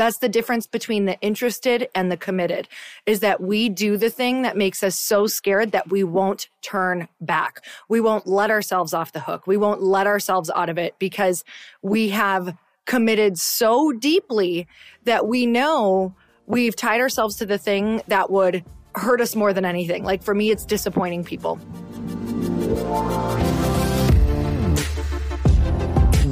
That's the difference between the interested and the committed is that we do the thing that makes us so scared that we won't turn back. We won't let ourselves off the hook. We won't let ourselves out of it because we have committed so deeply that we know we've tied ourselves to the thing that would hurt us more than anything. Like for me, it's disappointing people.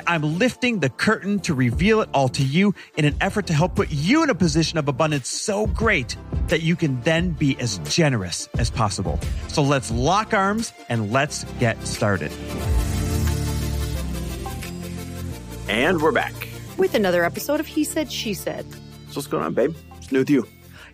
and I'm lifting the curtain to reveal it all to you in an effort to help put you in a position of abundance so great that you can then be as generous as possible. So let's lock arms and let's get started. And we're back with another episode of He Said, She Said. So what's going on, babe? What's new with you?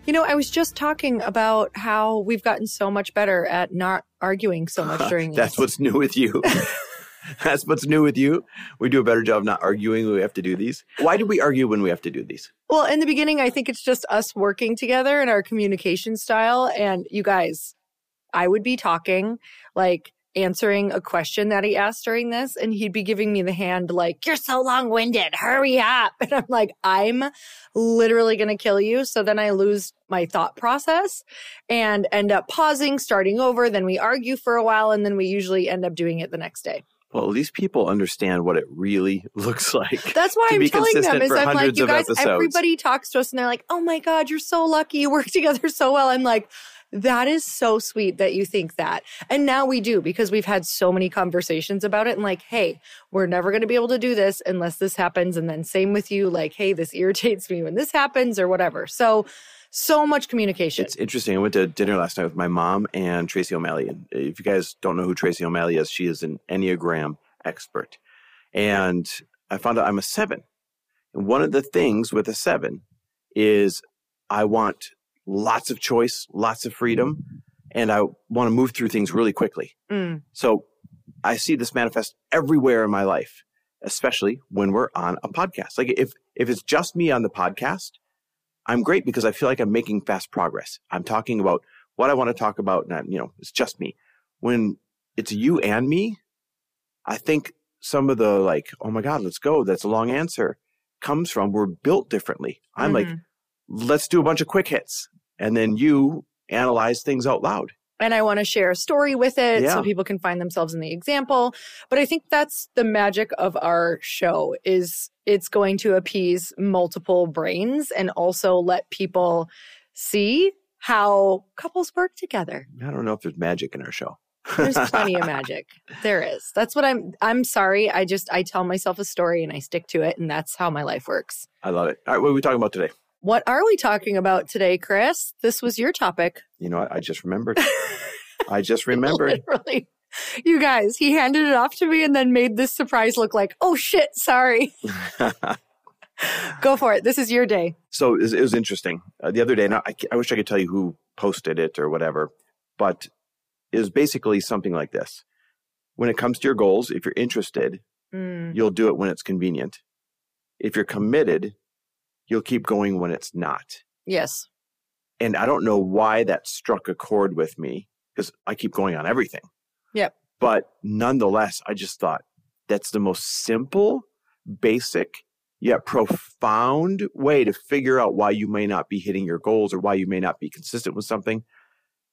You know, I was just talking about how we've gotten so much better at not arguing so much during That's what's new with you. That's what's new with you. We do a better job not arguing when we have to do these. Why do we argue when we have to do these? Well, in the beginning, I think it's just us working together and our communication style. And you guys, I would be talking, like answering a question that he asked during this, and he'd be giving me the hand, like, You're so long winded, hurry up. And I'm like, I'm literally going to kill you. So then I lose my thought process and end up pausing, starting over. Then we argue for a while, and then we usually end up doing it the next day. Well, at least people understand what it really looks like. That's why I'm telling them is I'm like, you guys, everybody talks to us and they're like, oh my God, you're so lucky. You work together so well. I'm like, that is so sweet that you think that. And now we do because we've had so many conversations about it and like, hey, we're never going to be able to do this unless this happens. And then same with you, like, hey, this irritates me when this happens or whatever. So so much communication. It's interesting. I went to dinner last night with my mom and Tracy O'Malley. And if you guys don't know who Tracy O'Malley is, she is an Enneagram expert. And I found out I'm a seven. And one of the things with a seven is I want lots of choice, lots of freedom, and I want to move through things really quickly. Mm. So I see this manifest everywhere in my life, especially when we're on a podcast. Like if if it's just me on the podcast, I'm great because I feel like I'm making fast progress. I'm talking about what I want to talk about. And, I'm, you know, it's just me. When it's you and me, I think some of the like, oh my God, let's go. That's a long answer comes from we're built differently. I'm mm-hmm. like, let's do a bunch of quick hits. And then you analyze things out loud and I want to share a story with it yeah. so people can find themselves in the example. But I think that's the magic of our show is it's going to appease multiple brains and also let people see how couples work together. I don't know if there's magic in our show. There's plenty of magic. There is. That's what I'm I'm sorry. I just I tell myself a story and I stick to it and that's how my life works. I love it. All right, what are we talking about today? What are we talking about today, Chris? This was your topic. You know what? I just remembered. I just remembered. Literally. You guys, he handed it off to me and then made this surprise look like, oh shit, sorry. Go for it. This is your day. So it was, it was interesting. Uh, the other day, I, I wish I could tell you who posted it or whatever, but it was basically something like this. When it comes to your goals, if you're interested, mm. you'll do it when it's convenient. If you're committed, you'll keep going when it's not. Yes. And I don't know why that struck a chord with me because I keep going on everything. Yep. But nonetheless, I just thought that's the most simple, basic, yet profound way to figure out why you may not be hitting your goals or why you may not be consistent with something.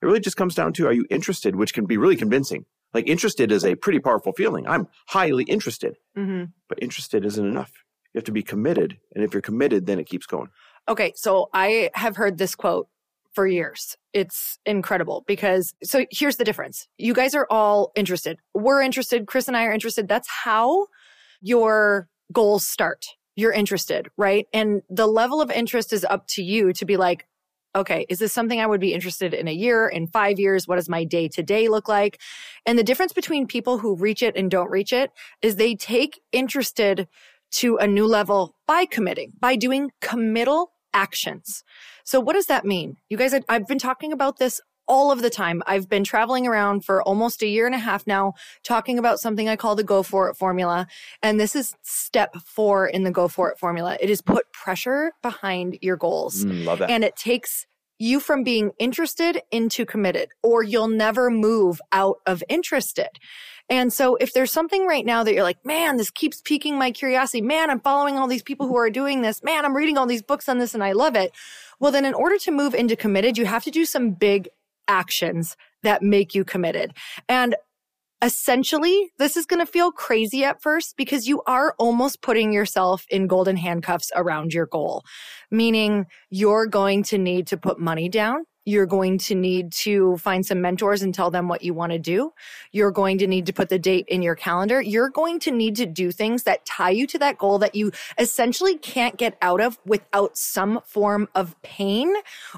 It really just comes down to are you interested, which can be really convincing. Like interested is a pretty powerful feeling. I'm highly interested, mm-hmm. but interested isn't enough. You have to be committed. And if you're committed, then it keeps going. Okay. So I have heard this quote for years. It's incredible because, so here's the difference. You guys are all interested. We're interested. Chris and I are interested. That's how your goals start. You're interested, right? And the level of interest is up to you to be like, okay, is this something I would be interested in a year, in five years? What does my day to day look like? And the difference between people who reach it and don't reach it is they take interested to a new level by committing, by doing committal actions. So what does that mean? You guys, I've been talking about this all of the time. I've been traveling around for almost a year and a half now, talking about something I call the go for it formula. And this is step four in the go for it formula. It is put pressure behind your goals. Mm, love that. And it takes you from being interested into committed, or you'll never move out of interested. And so if there's something right now that you're like, man, this keeps piquing my curiosity. Man, I'm following all these people who are doing this. Man, I'm reading all these books on this and I love it. Well, then in order to move into committed, you have to do some big actions that make you committed. And essentially, this is going to feel crazy at first because you are almost putting yourself in golden handcuffs around your goal, meaning you're going to need to put money down. You're going to need to find some mentors and tell them what you want to do. You're going to need to put the date in your calendar. You're going to need to do things that tie you to that goal that you essentially can't get out of without some form of pain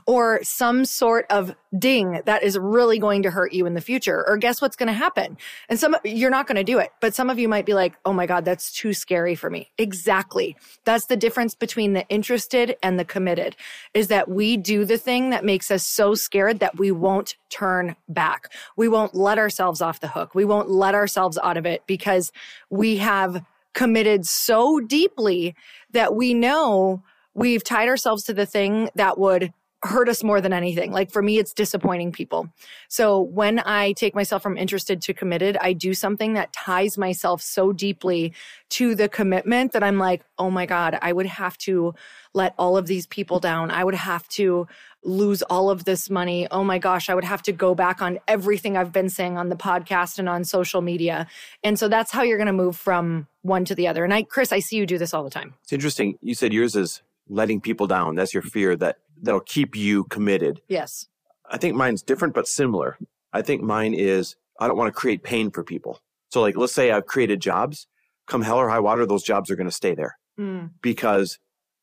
or some sort of ding that is really going to hurt you in the future. Or guess what's going to happen? And some, you're not going to do it, but some of you might be like, Oh my God, that's too scary for me. Exactly. That's the difference between the interested and the committed is that we do the thing that makes us so scared that we won't turn back. We won't let ourselves off the hook. We won't let ourselves out of it because we have committed so deeply that we know we've tied ourselves to the thing that would hurt us more than anything. Like for me, it's disappointing people. So when I take myself from interested to committed, I do something that ties myself so deeply to the commitment that I'm like, oh my God, I would have to let all of these people down. I would have to lose all of this money. Oh my gosh, I would have to go back on everything I've been saying on the podcast and on social media. And so that's how you're going to move from one to the other. And I, Chris, I see you do this all the time. It's interesting. You said yours is letting people down. That's your fear that that'll keep you committed. Yes. I think mine's different but similar. I think mine is I don't want to create pain for people. So like let's say I've created jobs, come hell or high water, those jobs are going to stay there. Mm. Because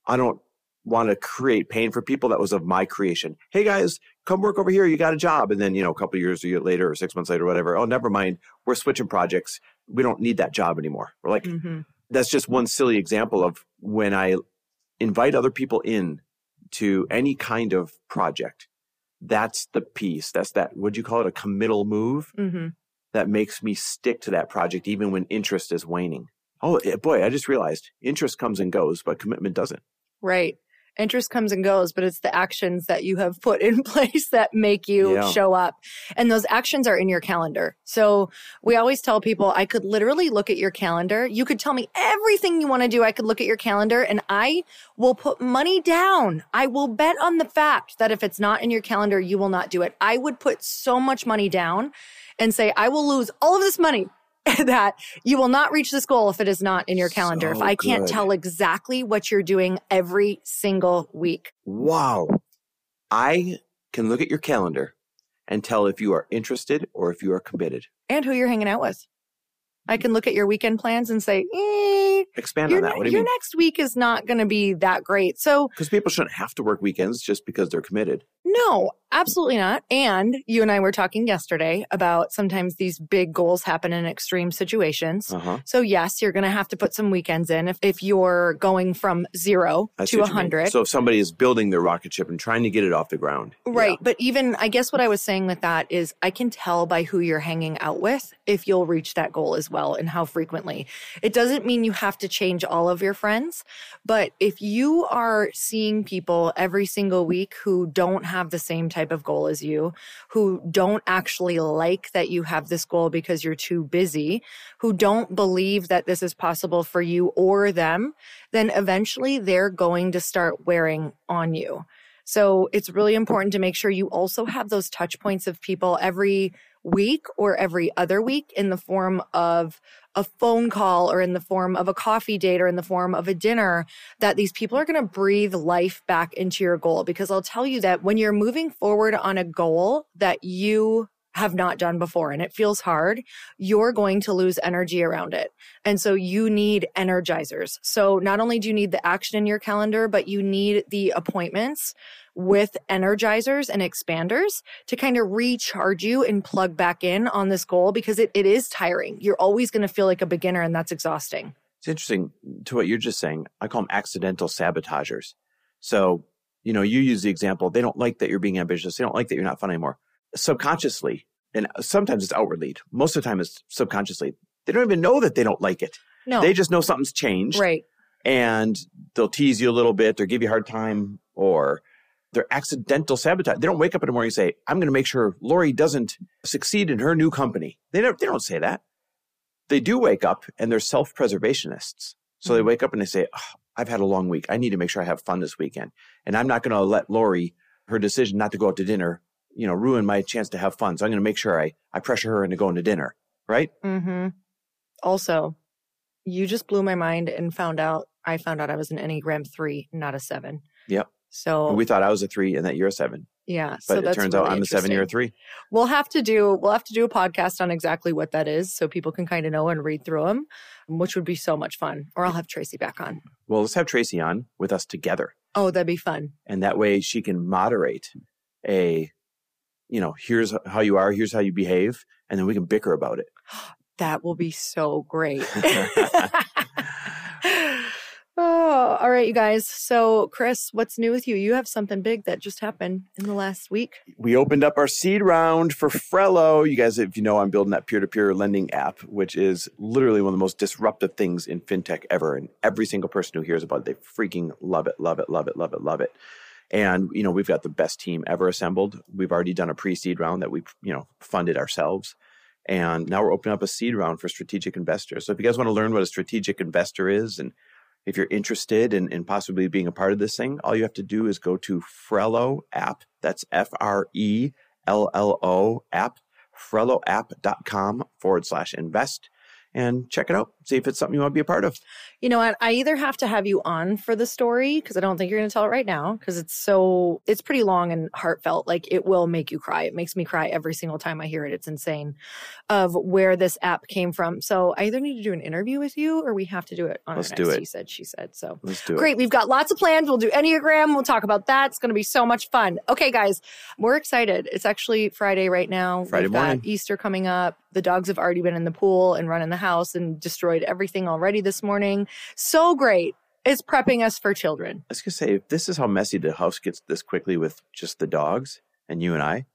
I don't want to create pain for people that was of my creation. Hey guys, come work over here. You got a job. And then, you know, a couple years later or six months later, whatever. Oh, never mind. We're switching projects. We don't need that job anymore. We're like, mm-hmm. that's just one silly example of when I invite other people in to any kind of project. That's the piece. That's that, would you call it a committal move mm-hmm. that makes me stick to that project even when interest is waning. Oh eh, boy, I just realized interest comes and goes, but commitment doesn't. Right interest comes and goes, but it's the actions that you have put in place that make you yeah. show up. And those actions are in your calendar. So we always tell people, I could literally look at your calendar. You could tell me everything you want to do. I could look at your calendar and I will put money down. I will bet on the fact that if it's not in your calendar, you will not do it. I would put so much money down and say, I will lose all of this money that you will not reach this goal if it is not in your calendar. So if I can't tell exactly what you're doing every single week. Wow. I can look at your calendar and tell if you are interested or if you are committed. And who you're hanging out with. I can look at your weekend plans and say, eh, expand on that. What do you your mean? next week is not going to be that great. So, because people shouldn't have to work weekends just because they're committed. No, absolutely not. And you and I were talking yesterday about sometimes these big goals happen in extreme situations. Uh-huh. So, yes, you're going to have to put some weekends in if, if you're going from zero to a hundred. So, if somebody is building their rocket ship and trying to get it off the ground, right? Yeah. But even I guess what I was saying with that is I can tell by who you're hanging out with if you'll reach that goal as well and how frequently. It doesn't mean you have to change all of your friends, but if you are seeing people every single week who don't have the same type of goal as you, who don't actually like that you have this goal because you're too busy, who don't believe that this is possible for you or them, then eventually they're going to start wearing on you. So it's really important to make sure you also have those touch points of people every week or every other week in the form of a phone call or in the form of a coffee date or in the form of a dinner that these people are going to breathe life back into your goal. Because I'll tell you that when you're moving forward on a goal that you have not done before and it feels hard, you're going to lose energy around it. And so you need energizers. So not only do you need the action in your calendar, but you need the appointments with energizers and expanders to kind of recharge you and plug back in on this goal because it, it is tiring. You're always going to feel like a beginner and that's exhausting. It's interesting to what you're just saying. I call them accidental sabotagers. So, you know, you use the example, they don't like that you're being ambitious. They don't like that you're not fun anymore. Subconsciously, and sometimes it's outwardly, most of the time it's subconsciously. They don't even know that they don't like it. No. They just know something's changed. right. And they'll tease you a little bit or give you a hard time or they're accidental sabotage. They don't wake up in the morning and say, I'm going to make sure Lori doesn't succeed in her new company. They don't, they don't say that. They do wake up and they're self preservationists. So they Mhm. wake up and they say, "Oh, I've had a long week. I need to make sure I have fun this weekend. And I'm not going to let Lori, her decision not to go out to dinner, you know, ruin my chance to have fun. So I'm going to make sure I, I pressure her into going to dinner. Right? Mm-hmm. Also, you just blew my mind and found out I found out I was an Enneagram three, not a seven. Yep. So We thought I was a three and that you're a seven, yeah. but so it turns out I'm a seven, you're a three. We'll have to do we'll have to do a podcast on exactly what that is, so people can kind of know and read through them, which would be so much fun. Or I'll have Tracy back on. Well, let's have Tracy on with us together. Oh, that'd be fun. and that way she can moderate a you know here's how you are here's how you behave and then we can bicker about it That will be so great. oh, all right, you guys. So, Chris, what's new with you? You have something big that just happened in the last week. we opened up our seed round for frello you guys if you know i'm building that peer-to-peer lending app which is literally one of the most disruptive things in fintech ever and every single person who hears about it they freaking love it love it love it love it love it and you know we've got the best team ever assembled. We've already done a pre-seed round that we you know funded ourselves. And now we're opening up a seed round for strategic investors. So if you guys want to learn what a strategic investor is and if you're interested in, in possibly being a part of this thing, all you have to do is go to Frello app. That's F R E L L O app, frelloapp.com forward slash invest and check it out. See if it's something you want to be a part of. You know what? I either have to have you on for the story because I don't think you're going to tell it right now because it's so, it's pretty long and heartfelt. Like it will make you cry. It makes me cry every single time I hear it. It's insane of where this app came from. So I either need to do an interview with you or we have to do it on Let's do next it. He said, she said. So Let's do it. Great. We've got lots of plans. We'll do Enneagram. We'll talk about that. It's going to be so much fun. Okay, guys, we're excited. It's actually Friday right now. Friday We've got morning. Easter coming up. The dogs have already been in the pool and run in the house and destroyed everything already this morning. So great. It's prepping us for children. I was going to say, if this is how messy the house gets this quickly with just the dogs and you and I,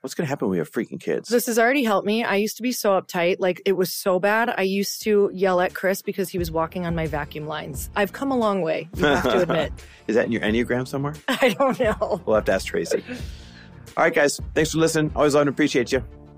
what's going to happen when we have freaking kids? This has already helped me. I used to be so uptight. Like it was so bad. I used to yell at Chris because he was walking on my vacuum lines. I've come a long way. You have to admit. is that in your Enneagram somewhere? I don't know. We'll have to ask Tracy. All right, guys. Thanks for listening. Always love and appreciate you.